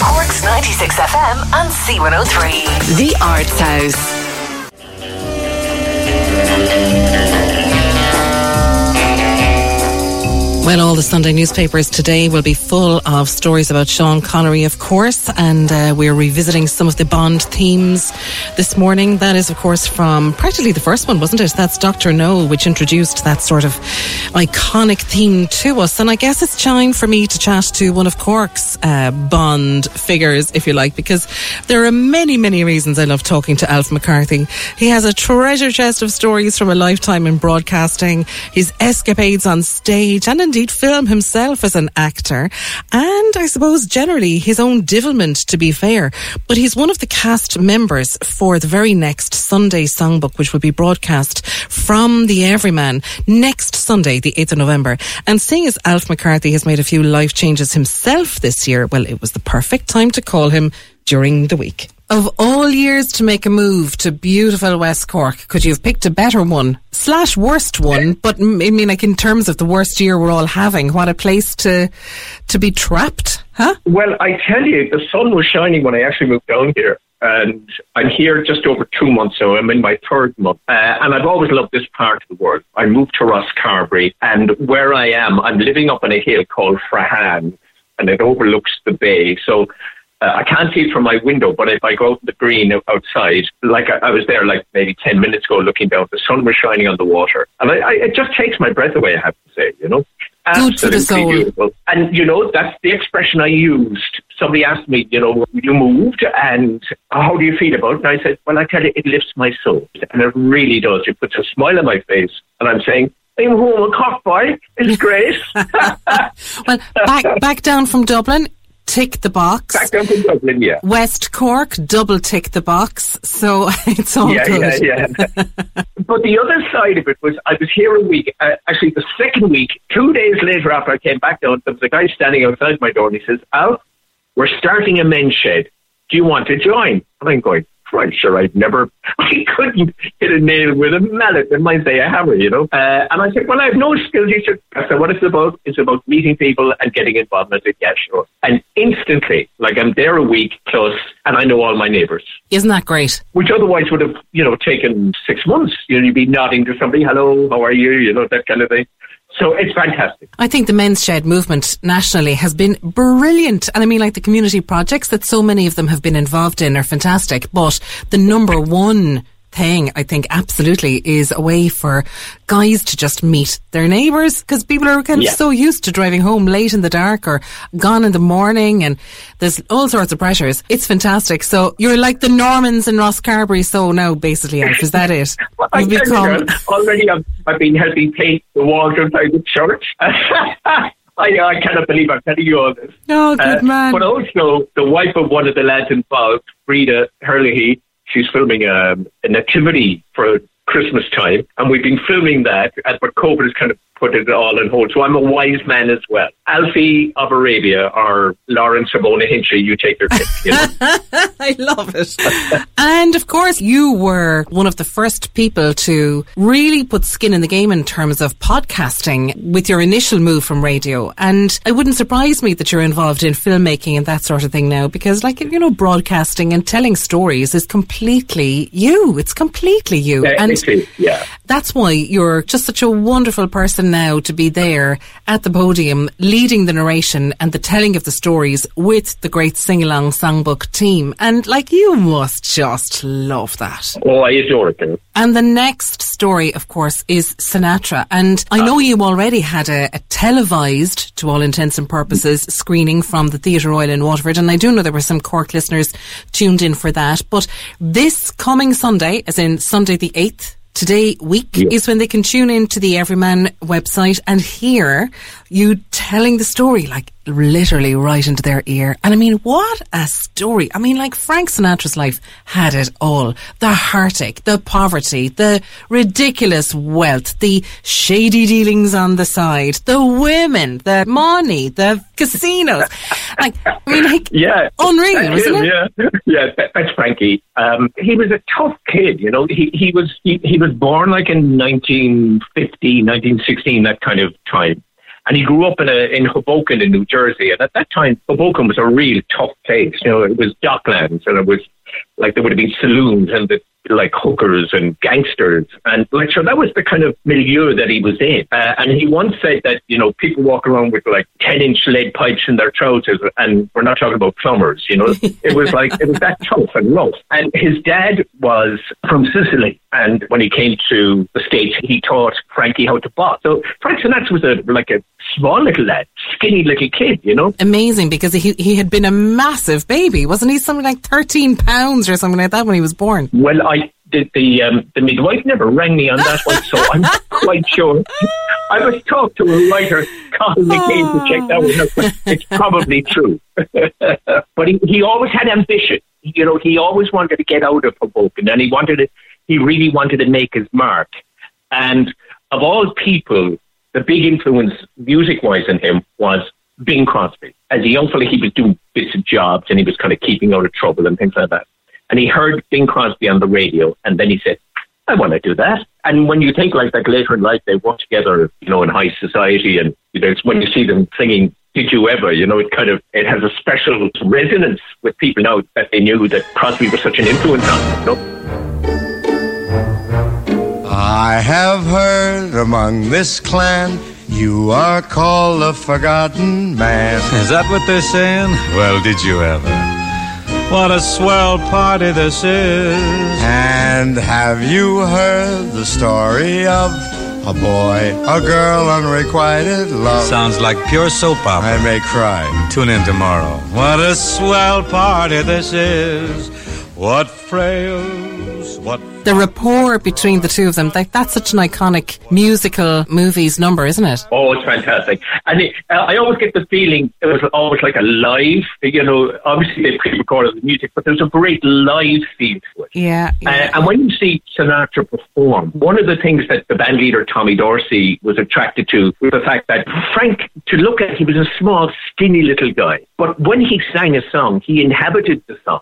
Cork's 96 FM and C103. The Arts House. Well, all the Sunday newspapers today will be full of stories about Sean Connery, of course, and uh, we're revisiting some of the Bond themes this morning. That is, of course, from practically the first one, wasn't it? That's Doctor No, which introduced that sort of iconic theme to us. And I guess it's time for me to chat to one of Cork's uh, Bond figures, if you like, because there are many, many reasons I love talking to Alf McCarthy. He has a treasure chest of stories from a lifetime in broadcasting, his escapades on stage, and indeed film himself as an actor, and I suppose generally his own divilment, to be fair. But he's one of the cast members for the very next Sunday songbook, which will be broadcast from the Everyman next Sunday, the 8th of November. And seeing as Alf McCarthy has made a few life changes himself this year, well, it was the perfect time to call him during the week. Of all years to make a move to beautiful West Cork, could you have picked a better one? Slash worst one, but I mean, like in terms of the worst year we're all having, what a place to to be trapped, huh? Well, I tell you, the sun was shining when I actually moved down here. And I'm here just over two months, so I'm in my third month. Uh, and I've always loved this part of the world. I moved to Rosscarbery, and where I am, I'm living up on a hill called Frahan, and it overlooks the bay. So uh, I can't see it from my window, but if I go out to the green outside, like I, I, was there like maybe 10 minutes ago looking down, the sun was shining on the water. And I, I, it just takes my breath away, I have to say, you know. Good for the soul. Beautiful. And, you know, that's the expression I used. Somebody asked me, you know, you moved and how do you feel about it? And I said, well, I tell you, it lifts my soul. And it really does. It puts a smile on my face. And I'm saying, I'm home a Cork boy. It's great. well, back, back down from Dublin tick the box. Back down to Dublin, yeah. West Cork, double tick the box. So it's all yeah, good. Yeah, yeah. but the other side of it was I was here a week, uh, actually the second week, two days later after I came back down, there was a guy standing outside my door and he says, Al, we're starting a men's shed. Do you want to join? And I'm going, I'm sure I'd never, I couldn't hit a nail with a mallet and might say a hammer, you know. Uh, and I said, well, I have no skills. He said, I said, what it's about is about meeting people and getting involved. And I said, yeah, sure. And instantly, like I'm there a week plus, and I know all my neighbours. Isn't that great? Which otherwise would have, you know, taken six months. You know, you'd be nodding to somebody, hello, how are you? You know, that kind of thing. So it's fantastic. I think the men's shed movement nationally has been brilliant. And I mean, like the community projects that so many of them have been involved in are fantastic. But the number one thing, I think absolutely is a way for guys to just meet their neighbours because people are kind of Yeah. so used to driving home late in the dark or gone in the morning and there's all sorts of pressures. It's fantastic. So you're like the Normans in Rosscarbery. So now basically, Alf, is that it? I You've become, already I've, I've been helping paint the walls outside the church. I, I cannot believe I'm telling you all this. oh, good Uh, man. But also, the wife of one of the lads involved, Frida Herlihy, she's filming um, a nativity for Christmas time, and we've been filming that, uh, but COVID has kind of put it all on hold. So I'm a wise man as well. Alfie of Arabia or Lawrence Simona Hinchley, you take your pick. You know? I love it. and of course, you were one of the first people to really put skin in the game in terms of podcasting with your initial move from radio. And it wouldn't surprise me that you're involved in filmmaking and that sort of thing now, because like, you know, broadcasting and telling stories is completely you. It's completely you. Uh, and yeah. that's why you're just such a wonderful person happen now to be there at the podium, leading the narration and the telling of the stories with the great sing along songbook team. And like you must just love that. Oh, I adore it. And the next story, of course, is Sinatra. And I know you already had a, a televised, to all intents and purposes, screening from the Theatre Royal in Waterford. And I do know there were some Cork listeners tuned in for that. But this coming Sunday, as in Sunday the 8th, today week is when they can tune in to the Everyman website and hear you telling the story, like literally right into their ear. And I mean, what a story. I mean, like Frank Sinatra's life had it all. The heartache, the poverty, the ridiculous wealth, the shady dealings on the side, the women, the money, the casinos. Like, I mean, like, Yeah. unreal, isn't it? Yeah, yeah that's Frankie. Um, he was a tough kid, you know. He he was he, he was born like in 1950, 1916, that kind of time. And he grew up in a in Hoboken in New Jersey. And at that time, Hoboken was a real tough place. You know, it was docklands and it was like there would have been saloons and the, like hookers and gangsters. And like, so that was the kind of milieu that he was in. Uh, and he once said that, you know, people walk around with like 10 inch lead pipes in their trousers. And we're not talking about plumbers, you know, it was like, it was that tough and rough. And his dad was from Sicily. And when he came to the States, he taught Frankie how to box. So Frank Sinatra was a, like a small little lad, skinny little kid, you know? amazing because he he had been a massive baby, wasn't he? Something like thirteen pounds or something like that when he was born. Well, I the the, um, the midwife never rang me on that one, so I'm not quite sure. I was talked to a writer, Colin McCain, to check that one out. but It's probably true, but he, he always had ambition. You know, he always wanted to get out of Hoboken, and he wanted to. He really wanted to make his mark. And of all people, the big influence music-wise in him was Bing Crosby. As a young fella, he was doing bits of jobs, and he was kind of keeping out of trouble and things like that and he heard Bing Crosby on the radio, and then he said, I want to do that. And when you think like that later in life, they work together, you know, in high society, and you know, it's when you see them singing "Did You Ever," you know, it kind of it has a special resonance with people now that they knew that Crosby was such an influence on. You know? I have heard among this clan you are called the forgotten man. Is that what they're saying? Well, did you ever? What a swell party this is. And have you heard the story of a boy, a girl, unrequited love? Sounds like pure soap opera. I may cry. Tune in tomorrow. What a swell party this is. What frails, what The rapport between the two of them, like that's such an iconic musical movies number, isn't it? Oh, it's fantastic. And it, uh, I always get the feeling it was always like a live, you know, obviously they pre-recorded the music, but there's a great live feel to it. Yeah. Uh, and when you see Sinatra perform, one of the things that the band leader Tommy Dorsey was attracted to was the fact that Frank, to look at, he was a small, skinny little guy. But when he sang a song, he inhabited the song.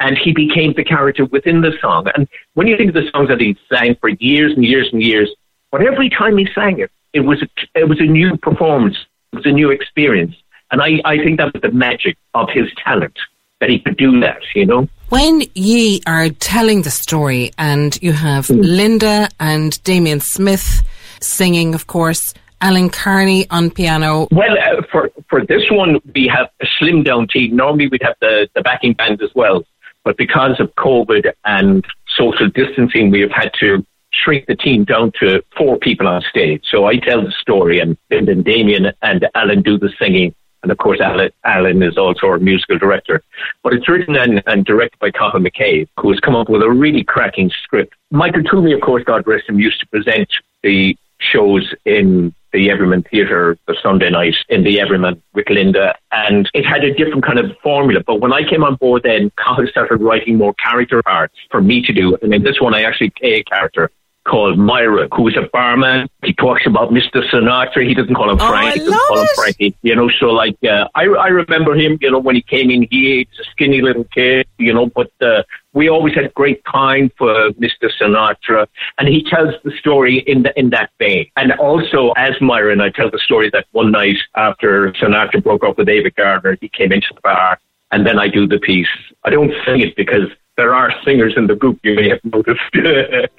And he became the character within the song. And when you think of the songs that he sang for years and years and years, but every time he sang it, it was a, it was a new performance. It was a new experience. And I, I think that was the magic of his talent, that he could do that, you know? When ye are telling the story and you have Linda and Damien Smith singing, of course, Alan Carney on piano. Well, uh, for for this one, we have a slim down team. Normally, we'd have the, the backing band as well, but because of COVID and social distancing, we have had to shrink the team down to four people on stage. So I tell the story, and then Damien and Alan do the singing. And of course, Alan, Alan is also our musical director. But it's written and, and directed by Colin McCabe, who has come up with a really cracking script. Michael Toomey, of course, God rest him, used to present the shows in the Everyman Theatre the Sunday night in the Everyman with Linda, and it had a different kind of formula. But when I came on board, then Colin started writing more character parts for me to do. And in this one, I actually play a character called Myron, who is a barman. He talks about Mr. Sinatra. He doesn't call him Oh, Frank. I he doesn't call him. Frankie. You know, so like uh, I, I remember him. You know, when he came in, he was a skinny little kid. You know, but uh, we always had great time for Mr. Sinatra, and he tells the story in the, in that vein. And also, as Myron, I tell the story that one night after Sinatra broke up with Ava Gardner, he came into the bar, and then I do the piece. I don't sing it because there are singers in the group. You may have noticed.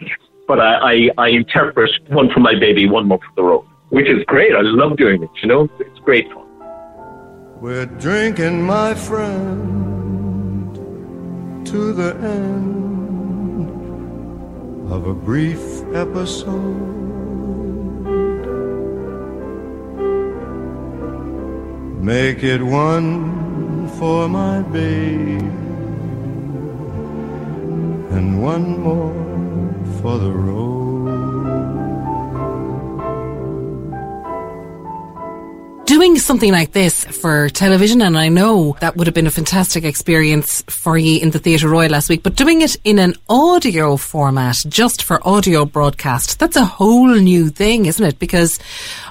But I, I, I interpret one for my baby, one more for the road. which is great. I love doing it. You know, it's great fun. We're drinking, my friend, to the end of a brief episode. Make it one for my babe and one more for the road. doing something like this for television, and I know that would have been a fantastic experience for you in the Theatre Royal last week, but doing it in an audio format, just for audio broadcast, that's a whole new thing, isn't it? Because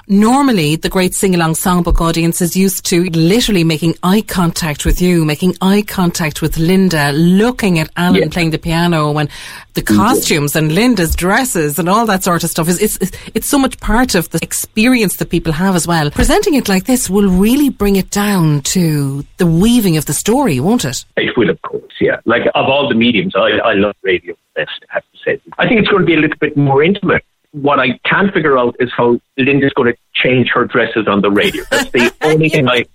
normally the great sing along songbook audience is used to literally making eye contact with you, making eye contact with Linda, looking at Alan playing the piano and the mm-hmm. costumes and Linda's dresses and all that sort of stuff is it's, it's so much part of the experience that people have as well. Presenting it like this will really bring it down to the weaving of the story, won't it? It will, of course, yeah. Like of all the mediums, I, I love radio best, I have to say. I think it's going to be a little bit more intimate what I can't figure out is how Linda's going to change her dresses on the radio. That's the only thing I.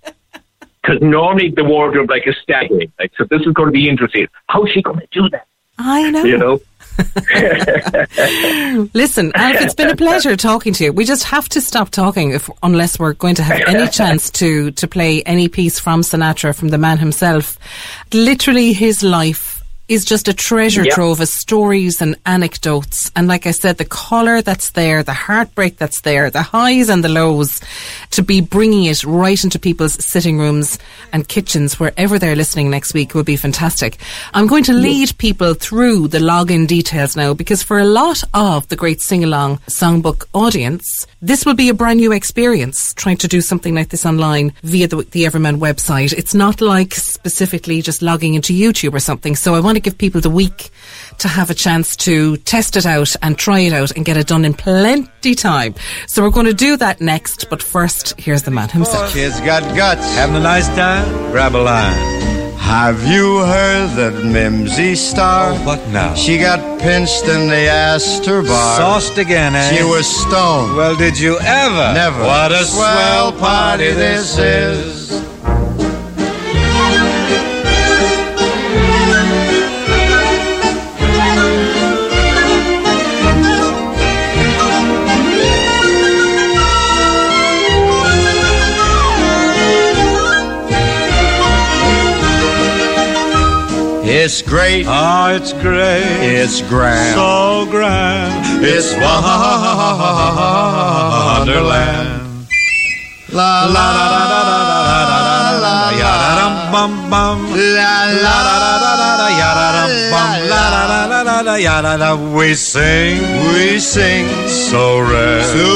Because normally the wardrobe like is staggering. Like so, this is going to be interesting. How's she going to do that? I know. You know. Listen, Alf, it's been a pleasure talking to you. We just have to stop talking if, unless we're going to have any chance to to play any piece from Sinatra from the man himself. Literally, his life is just a treasure yep. trove of stories and anecdotes. And like I said, the colour that's there, the heartbreak that's there, the highs and the lows, to be bringing it right into people's sitting rooms and kitchens wherever they're listening next week will be fantastic. I'm going to lead people through the login details now because for a lot of the great sing along songbook audience, this will be a brand new experience trying to do something like this online via the, the Everyman website. It's not like specifically just logging into YouTube or something. So I want to give people the week to have a chance to test it out and try it out and get it done in plenty time. So we're going to do that next. But first, here's the man himself. Kids got guts. Having a nice time? Grab a line. Have you heard that Mimsie Starr? Oh, what now? She got pinched in the Astor bar. Sauced again, eh? She was stoned. Well, did you ever? Never. What a swell party this is. It's great. Ah, oh, it's great. It's grand. So grand. It's Wonderland. La la la la la la la la la. da dum bum bum la la la la la la ya da dum la la la la la la ya we sing we sing so rare so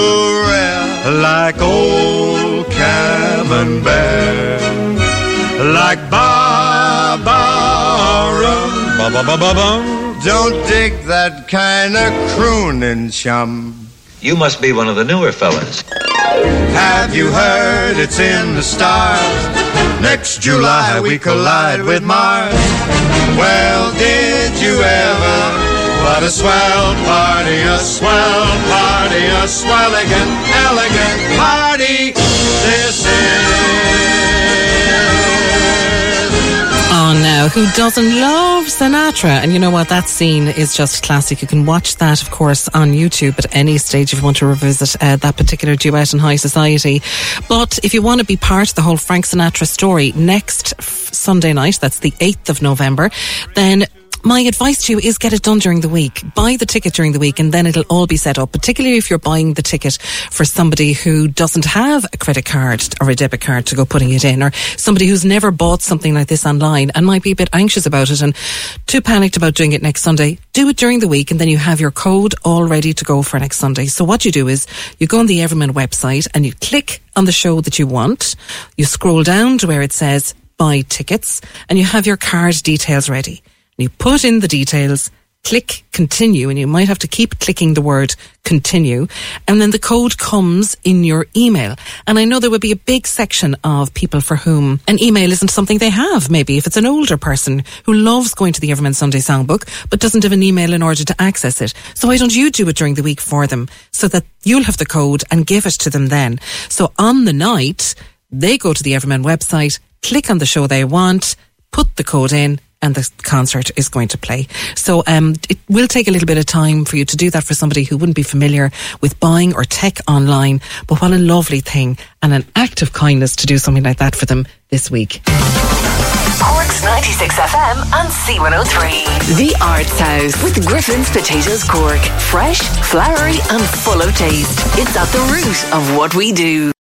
rare like old Camembert like Baba Ba-ba-ba-ba-bum. Don't dig that kind of crooning, chum. You must be one of the newer fellas. Have you heard it's in the stars? Next July we collide with Mars. Well, did you ever? What a swell party, a swell party, a swelligan, elegant party. This now. Who doesn't love Sinatra? And you know what? That scene is just classic. You can watch that, of course, on YouTube at any stage if you want to revisit uh, that particular duet in High Society. But if you want to be part of the whole Frank Sinatra story next Sunday night, that's the 8th of November, then my advice to you is get it done during the week. Buy the ticket during the week and then it'll all be set up, particularly if you're buying the ticket for somebody who doesn't have a credit card or a debit card to go putting it in or somebody who's never bought something like this online and might be a bit anxious about it and too panicked about doing it next Sunday. Do it during the week and then you have your code all ready to go for next Sunday. So what you do is you go on the Everyman website and you click on the show that you want. You scroll down to where it says buy tickets and you have your card details ready. You put in the details click continue and you might have to keep clicking the word continue and then the code comes in your email. And I know there would be a big section of people for whom an email isn't something they have. Maybe if it's an older person who loves going to the Everyman Sunday Songbook but doesn't have an email in order to access it. So why don't you do it during the week for them so that you'll have the code and give it to them then. So on the night, they go to the Everyman website, click on the show they want, put the code in and the concert is going to play. So um, it will take a little bit of time for you to do that for somebody who wouldn't be familiar with buying or tech online. But what a lovely thing and an act of kindness to do something like that for them this week. Cork's 96 FM and C103. The Arts House with Griffin's Potatoes Cork. Fresh, flowery, and full of taste. It's at the root of what we do.